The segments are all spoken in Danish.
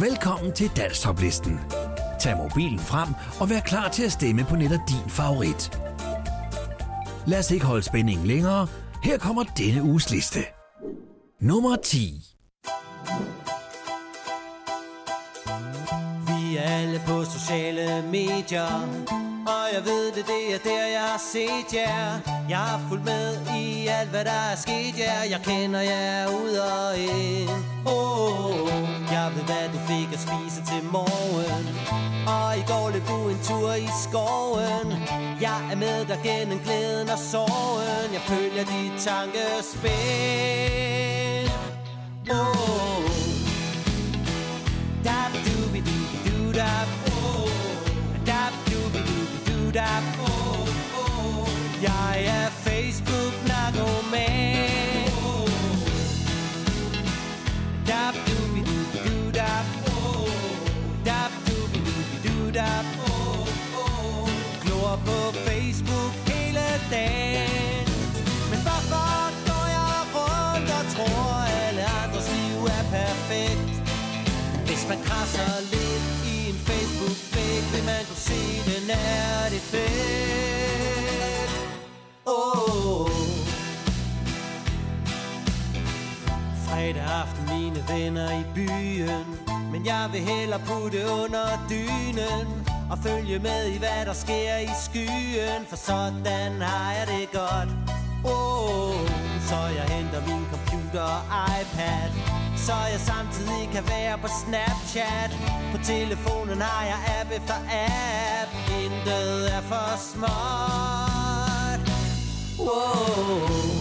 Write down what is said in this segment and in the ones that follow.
Velkommen til Danstoplisten. Tag mobilen frem og vær klar til at stemme på netop din favorit. Lad os ikke holde spændingen længere. Her kommer denne uges liste. Nummer 10. Vi er alle på sociale medier og jeg ved det, det er der jeg har set jer. Jeg har fulgt med i alt hvad der er sket jer. Jeg kender jer ud og ind. Oh, Jeg ved hvad du fik at spise til morgen. Og i går løb du en tur i skoven. Jeg er med dig gennem glæden og sorgen. Jeg følger dit tankespil. Oh oh, dooby dooby doo dab oh Dab dooby dooby oh oh Jeg er Facebook narkoman. Oh Dab dooby dooby doo dab oh Dab dooby dooby du dab oh oh Glor på Facebook hele dagen. Men hvorfor går jeg rundt og tror alle andres liv er perfekt? Hvis man krasser lidt ikke vil man kunne se, den er det fedt. Oh. Fredag aften, mine venner i byen. Men jeg vil hellere putte under dynen og følge med i, hvad der sker i skyen. For sådan har jeg det godt. Oh, så jeg henter min computer og iPad så jeg samtidig kan være på Snapchat. På telefonen har jeg app efter app. Intet er for småt Wow.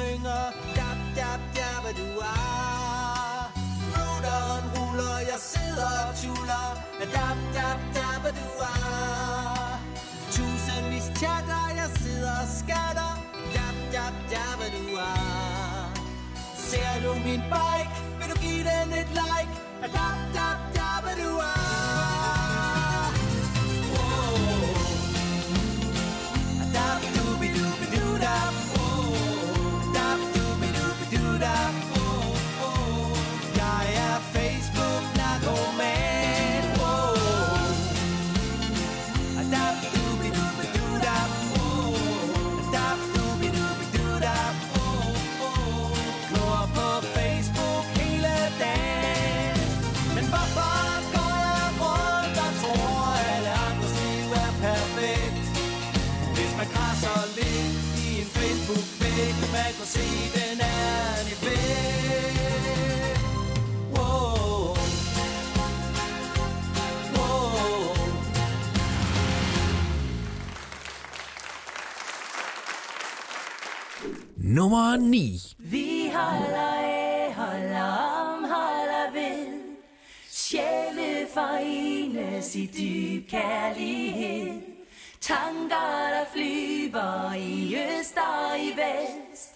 Synger. Dab, dab, dab, du er Routeren ruller, jeg sidder og tuller. Dab, dab, dab, du er Tusindvis chatter, jeg sidder og skatter. Dab, dab, dab, du er Ser du min bike, vil du give den et like? Dab, dab, dab, du er Nummer 9. Vi holder af, holder om, holder ved. Sjæle forenes i dyb kærlighed. Tanker, der flyver i øst og i vest.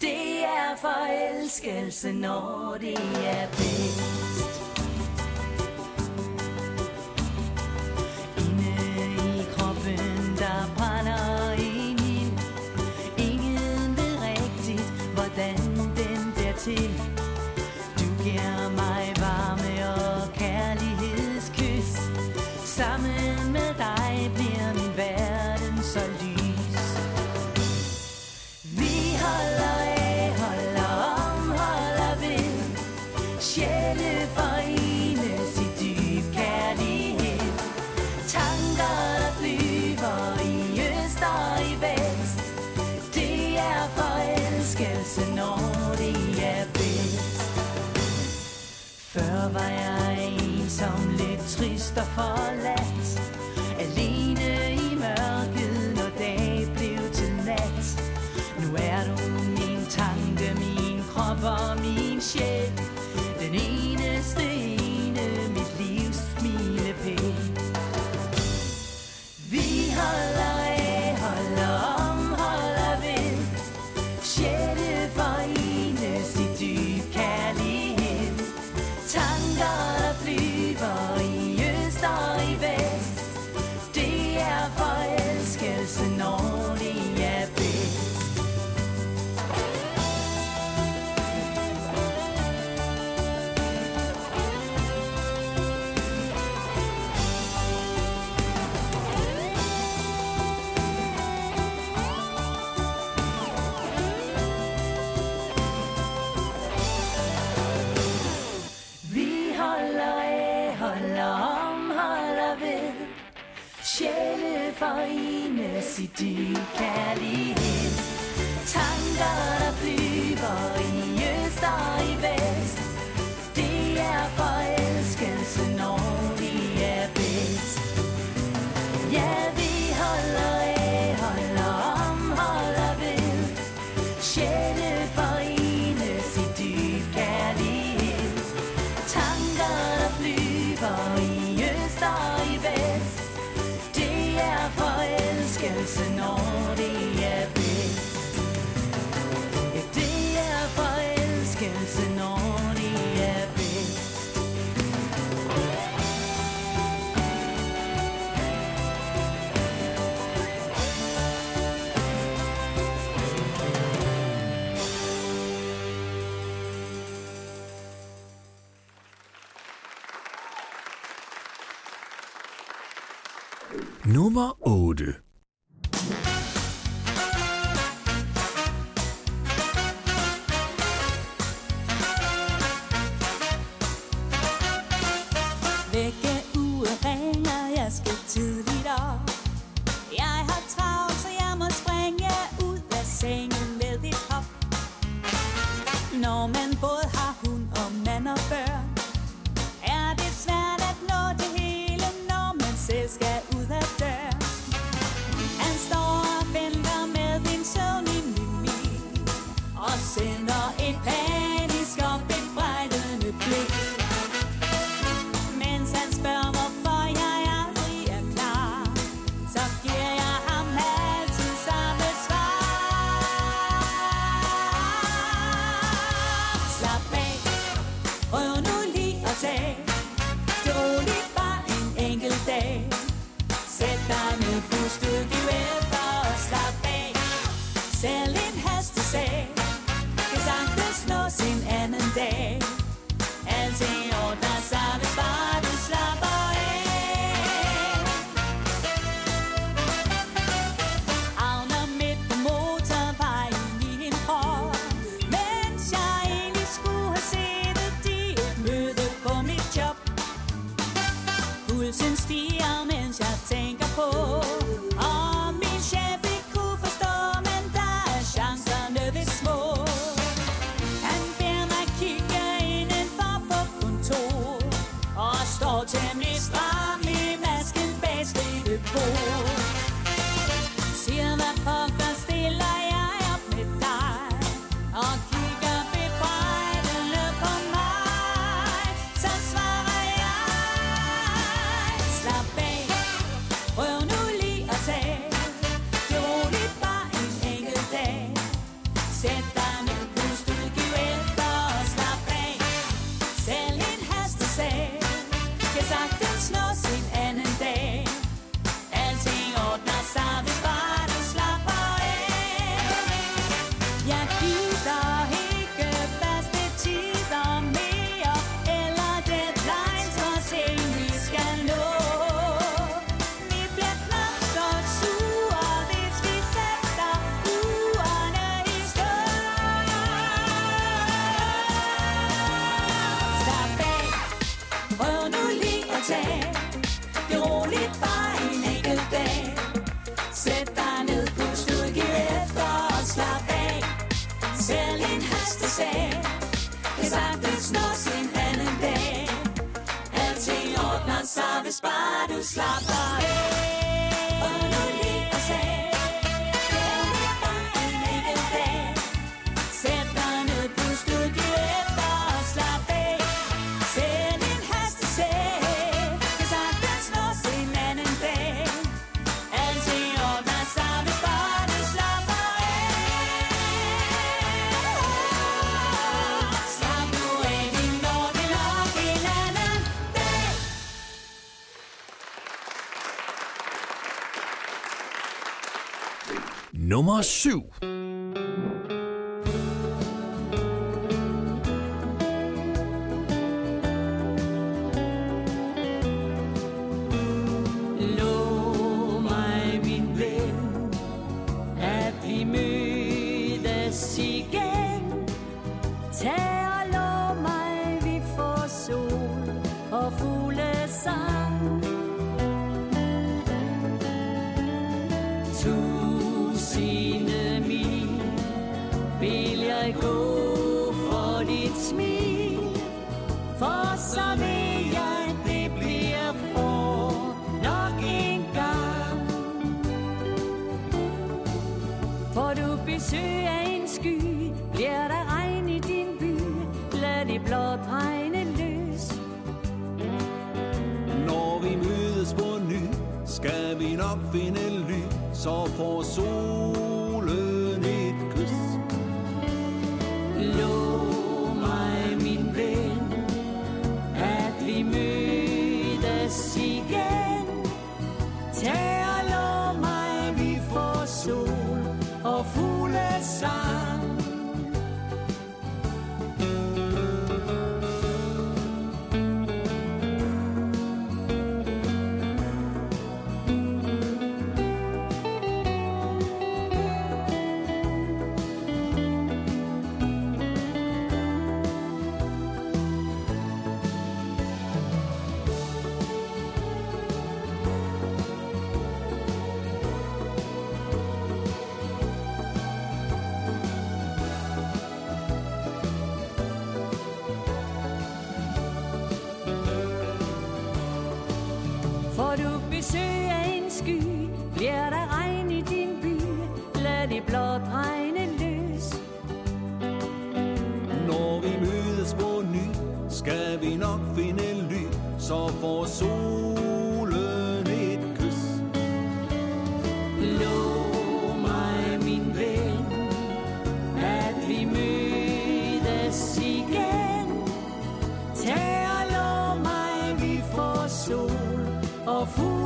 Det er forelskelse, når det er bedst. Inde i kroppen, der brænder Før pequeño. Og står Nummer 7. så får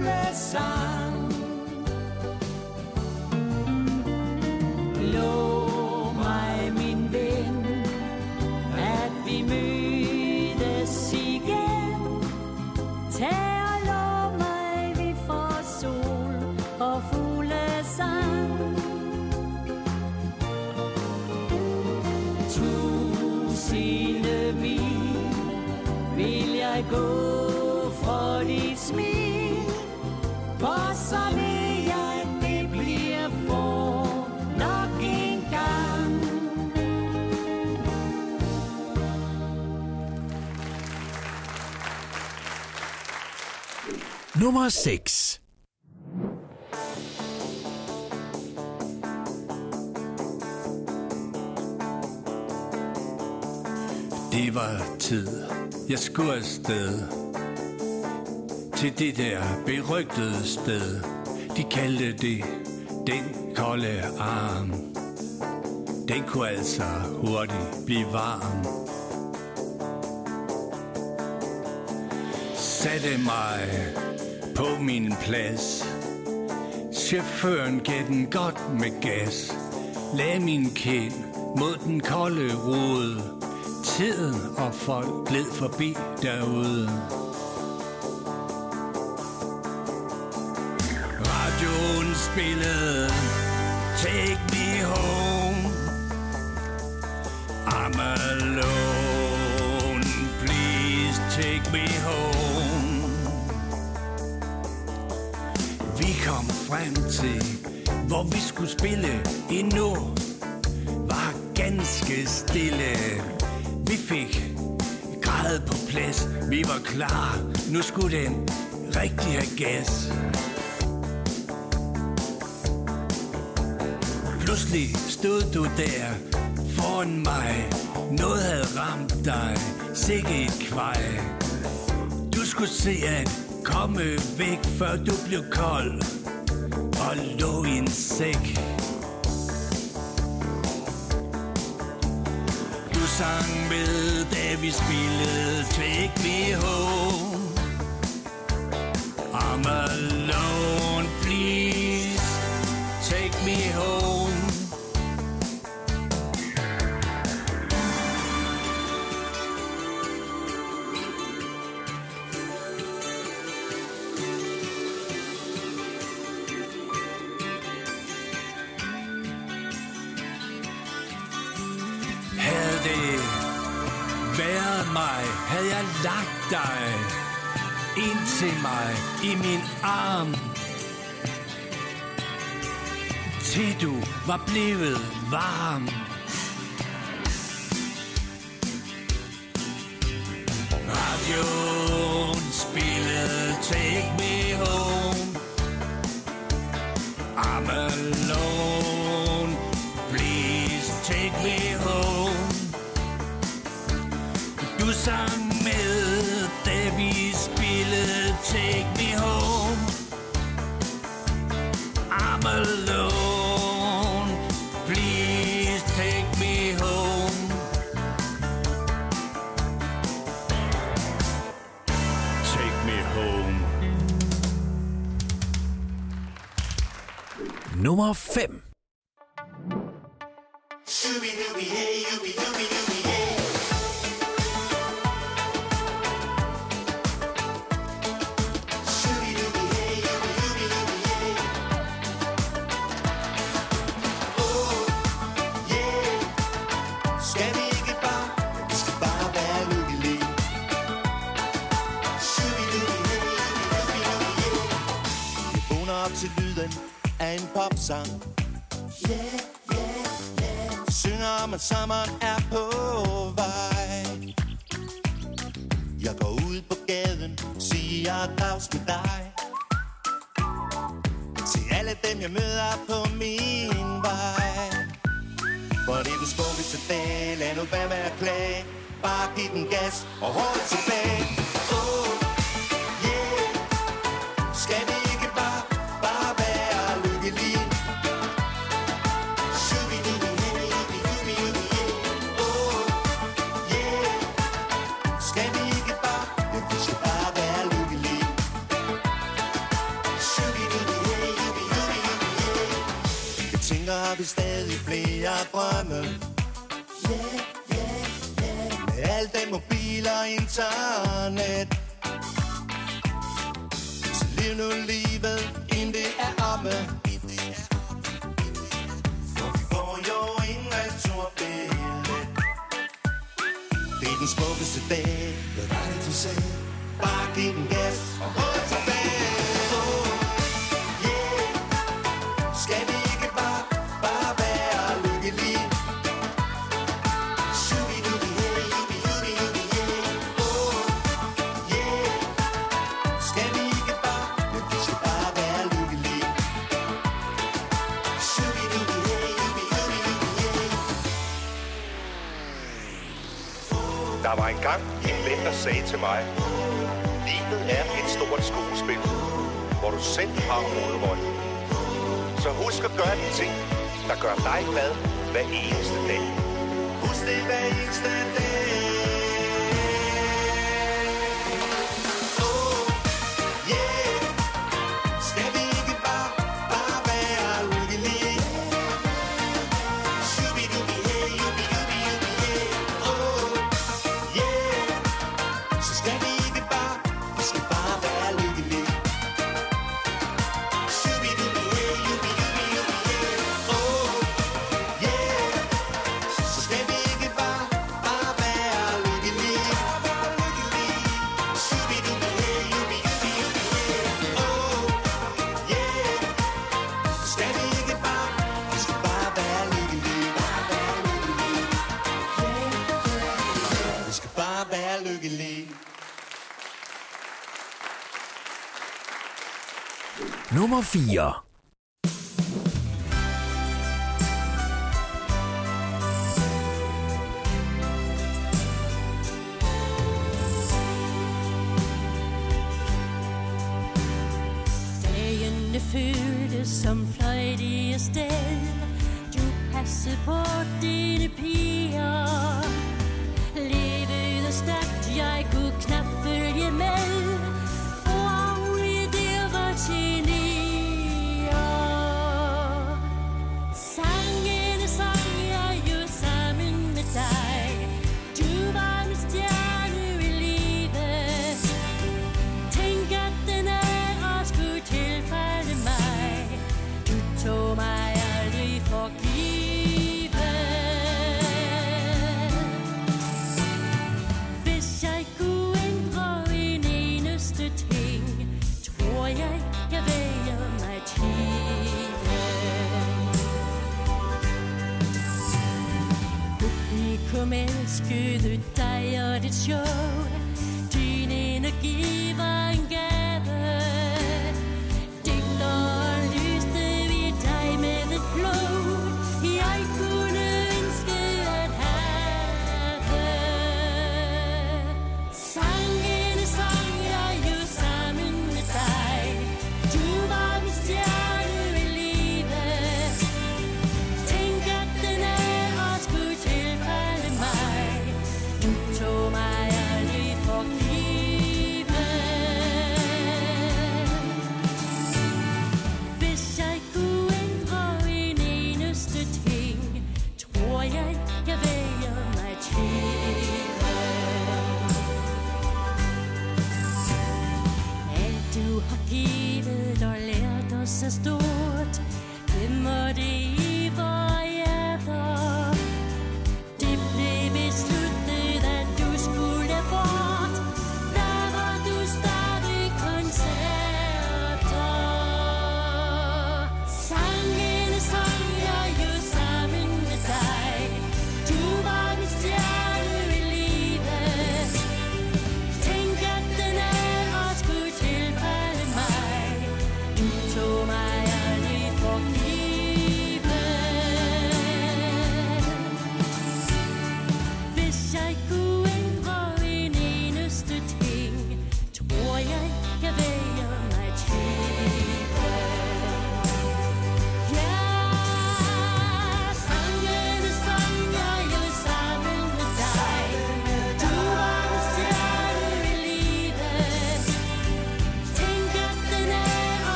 tous. Nummer 6. Det var tid, jeg skulle afsted. Til det der berygtede sted. De kaldte det den kolde arm. Den kunne altså hurtigt blive varm. Satte mig på min plads. Chaufføren gav den godt med gas. Lad min kind mod den kolde rode. Tiden og folk gled forbi derude. Radioen spillede Take me home. I'm alone. Please take me home. Frem til Hvor vi skulle spille endnu Var ganske stille. Vi fik grad på plads. Vi var klar. Nu skulle den rigtig have gas. Pludselig stod du der foran mig. Noget havde ramt dig. Sikke et kvej Du skulle se at komme væk Før du blev kold lå i en sæk. Du sang med, da vi spillede Take me home. I'm alone, mig, havde jeg lagt dig ind til mig i min arm. Til du var blevet varm. Radioen spillede Take Me Home. Amen. Sang med, da vi spillede Take Me Home. I'm alone. Please take me home. Take me home. Nummer 5. at sommeren er på vej. Jeg går ud på gaden, siger dags med dig. Til alle dem, jeg møder på min vej. For det er den smukkeste dag, lad nu være med at klage Bare giv den gas og hold tilbage flere drømme. Yeah, yeah, yeah Med alt den mobil og internet. Så liv nu livet, inden det er omme. For vi får jo ingen returbillet Det er den smukkeste dag. Hvad var det, du sagde? Bare giv den gas. Og hold tilbage Der var engang en ven, der sagde til mig, livet er et stort skuespil, hvor du selv har hovedrollen. Så husk at gøre de ting, der gør dig glad hver eneste dag. Husk det hver eneste dag. Nummer 4. Dagene føltes som fløjtige sted Du passede på dine piger Levede stærkt, jeg kunne Kom elskede dig og dit show Din energi var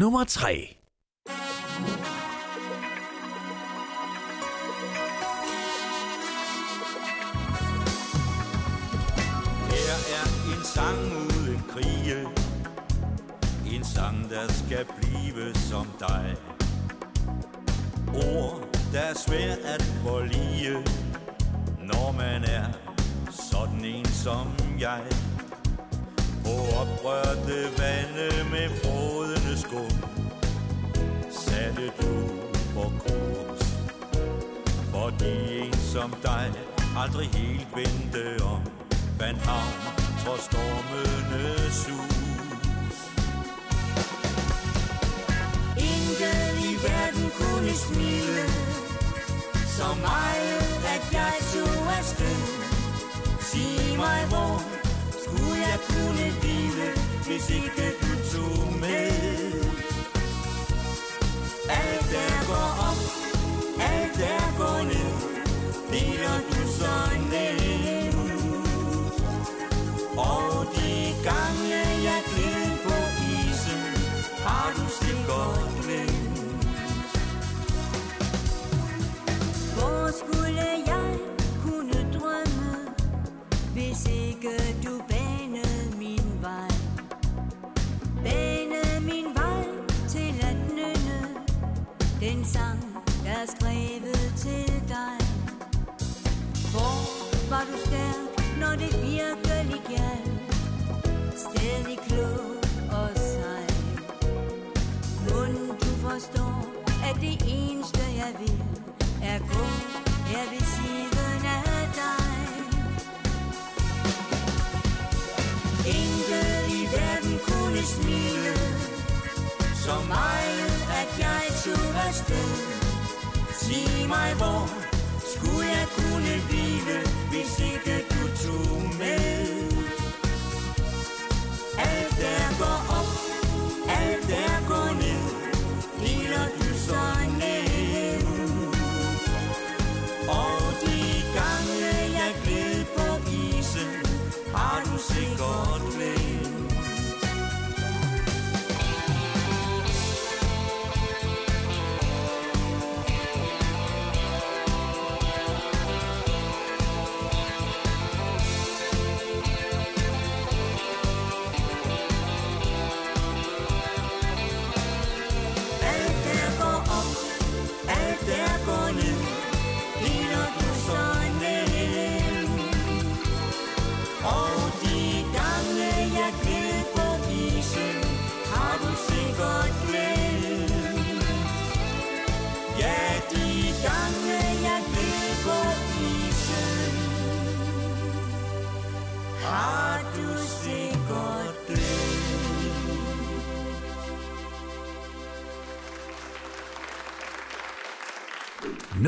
Nummer 3 Hviler du så længe Og de gange jeg gled på isen Har du slet godt glemt Hvor skulle jeg kunne drømme Hvis ikke du banede min vej? Banede min vej til at nynne Den sang, der er skrevet til når du er stærk, når det virkelig galt. Stadig klog og sej. Mund du forstår, at det eneste jeg vil, er gå her ved siden af dig. Intet i verden kunne smile, så meget, at jeg tog afsted. Sig mig, hvor jeg kunne hvile, hvis ikke du tog med. Alt er går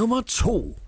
nummer 2.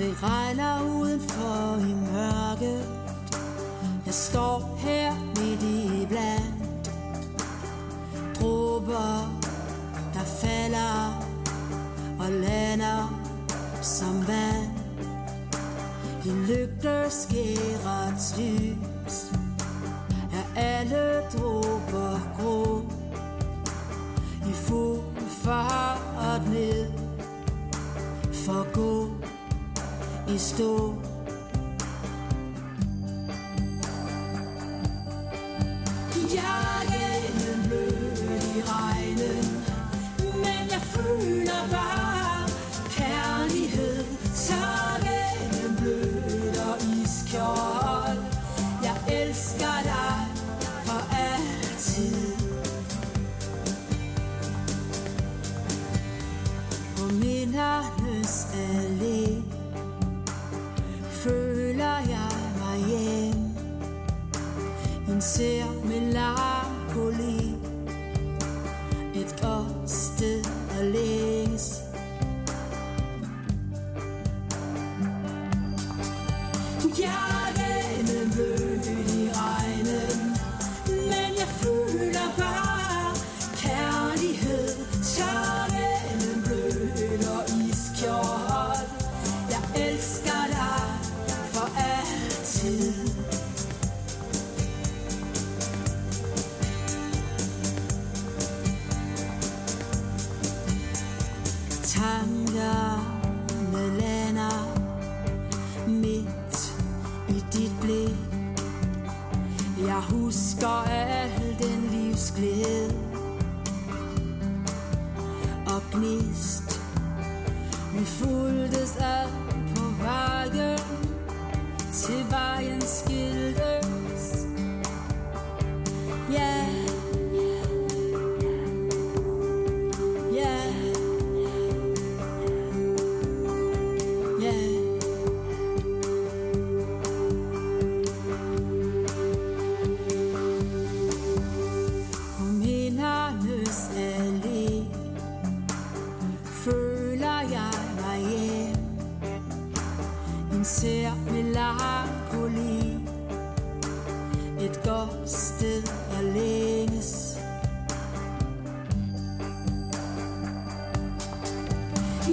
det regner udenfor i mørket. Jeg står her midt i blandt tú. Yeah.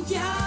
Yeah.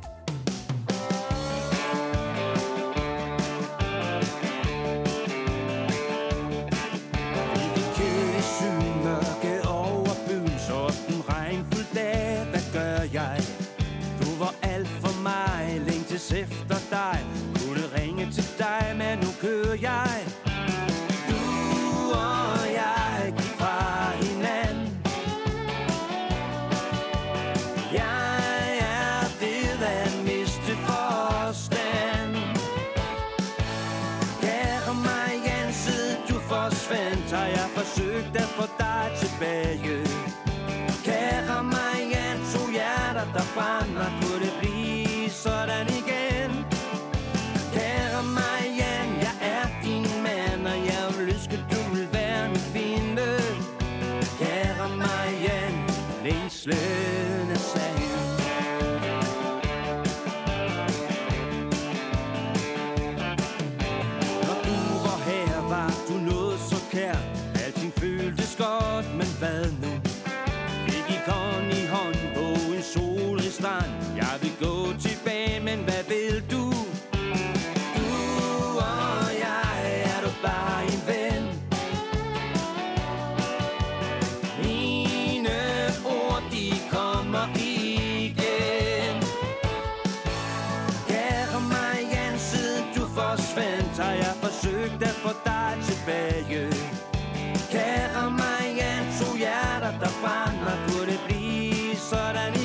tilbage Kære Marianne, to hjerter, der brænder Kunne det blive sådan igen? Kære Marianne, jeg er din mand Og jeg vil ønske, du vil være min kvinde. Kære Marianne, længslen er sag. Tapana kunne blive sådan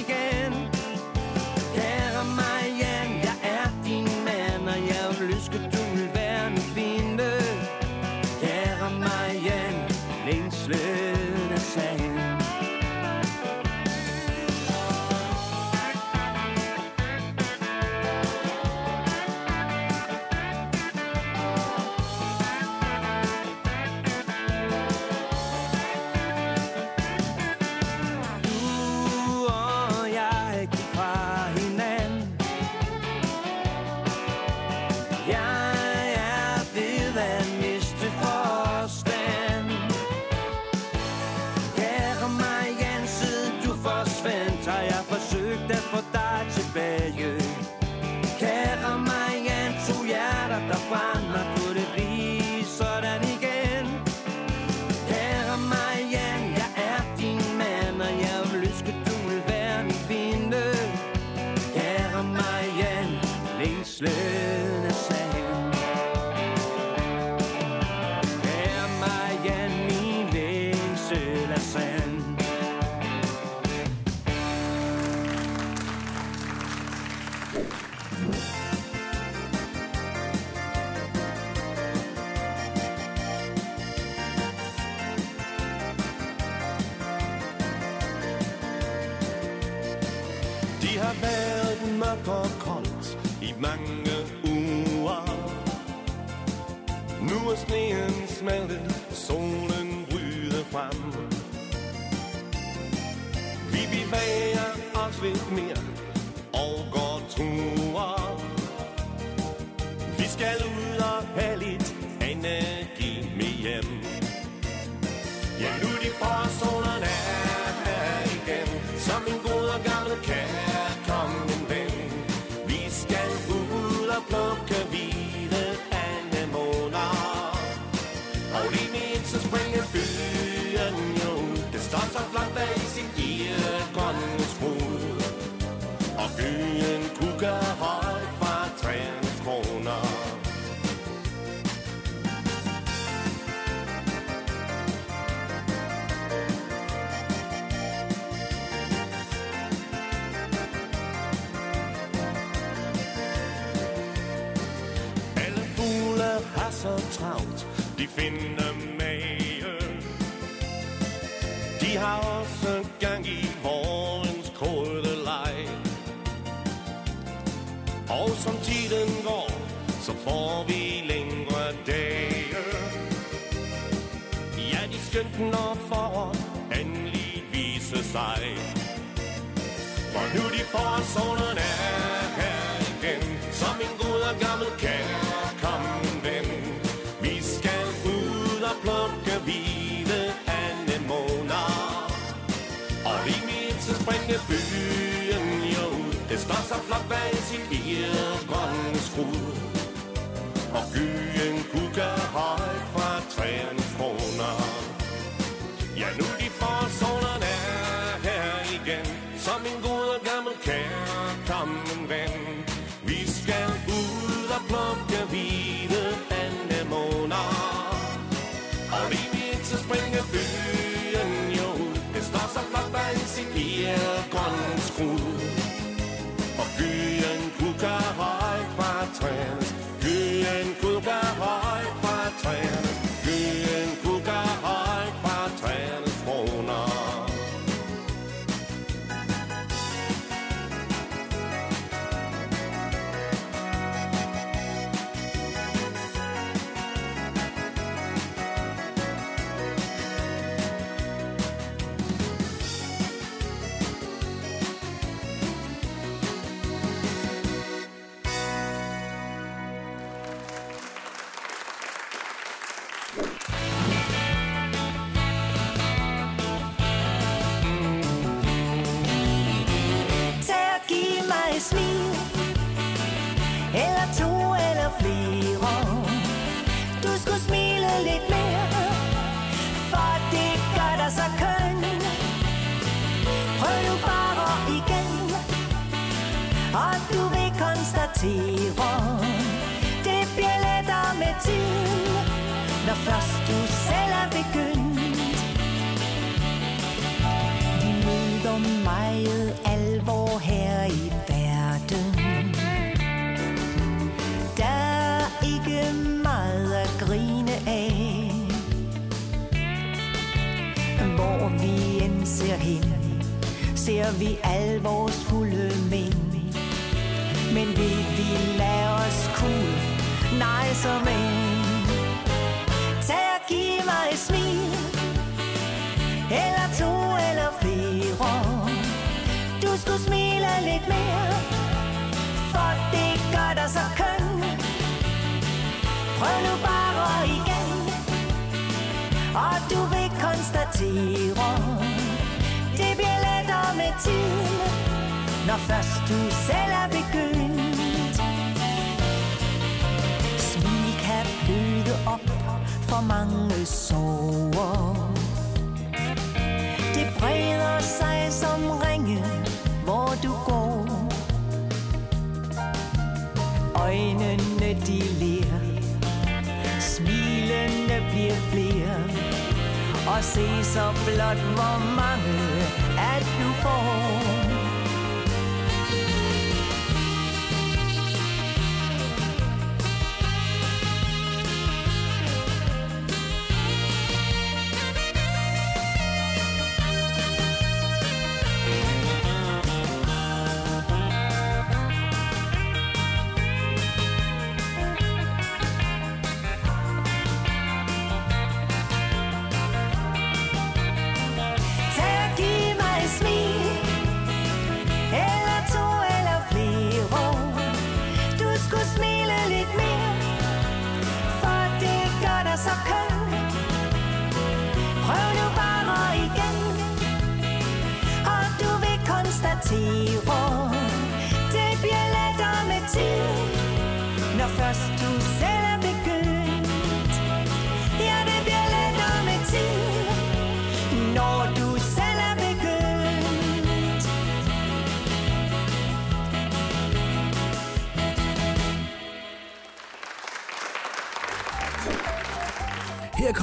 ud så travlt, de finder mage. De har også gang i vårens kolde leg. Og som tiden går, så får vi længere dage. Ja, de skønt når foråret endelig viser sig. For nu de får forårssolen er her igen Som en god og gammel kærkommen hele byen jo. Det står så flot bag sin irgrønne skrud. Og byen kukker højt fra træernes kroner. Ja, nu de får ser hen Ser vi al vores fulde mænd. Men vil vi lade os cool? Nej, så men Tag og giv mig et smil. Eller to eller flere. Du skulle smile lidt mere. For det gør dig så køn. Prøv nu bare igen. Og du vil konstatere med tiden Når først du selv er begyndt Smil kan bløde op for mange sover det breder sig som ringe, hvor du går. Øjnene de Og se så blot, hvor mange at du får.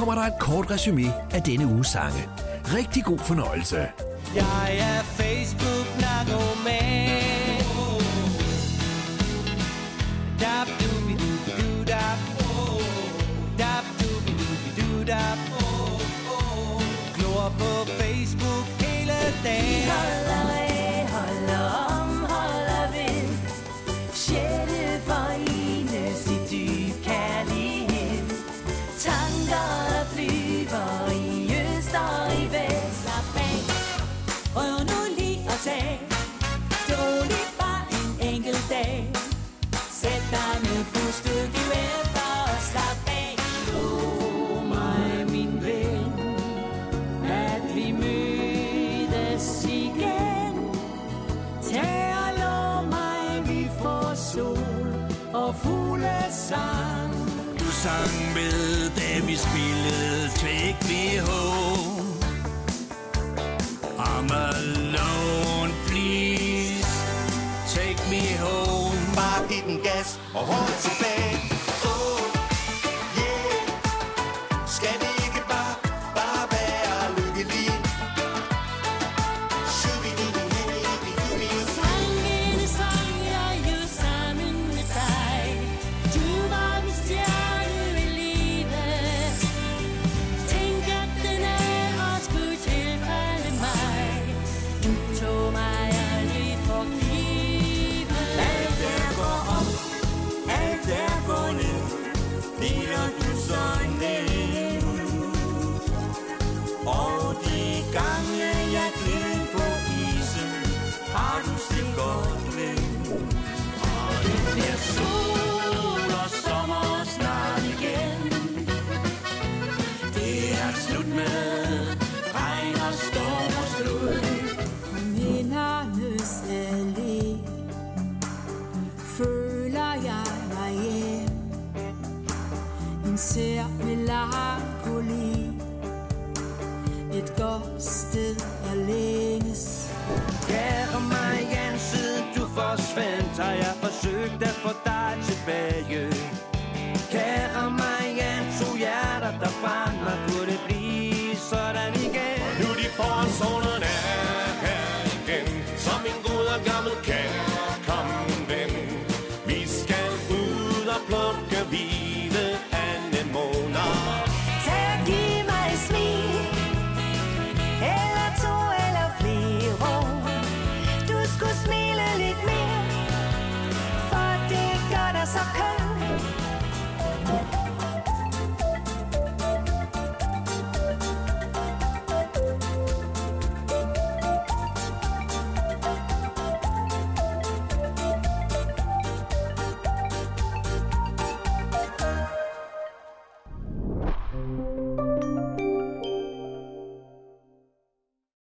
kommer der et kort resume af denne uges sange. Rigtig god fornøjelse. Jeg er sang med, da vi spillede Take Me Home. I'm alone, please, take me home. Bare giv den gas og hårdt tilbage. God lives. gamel, gamel.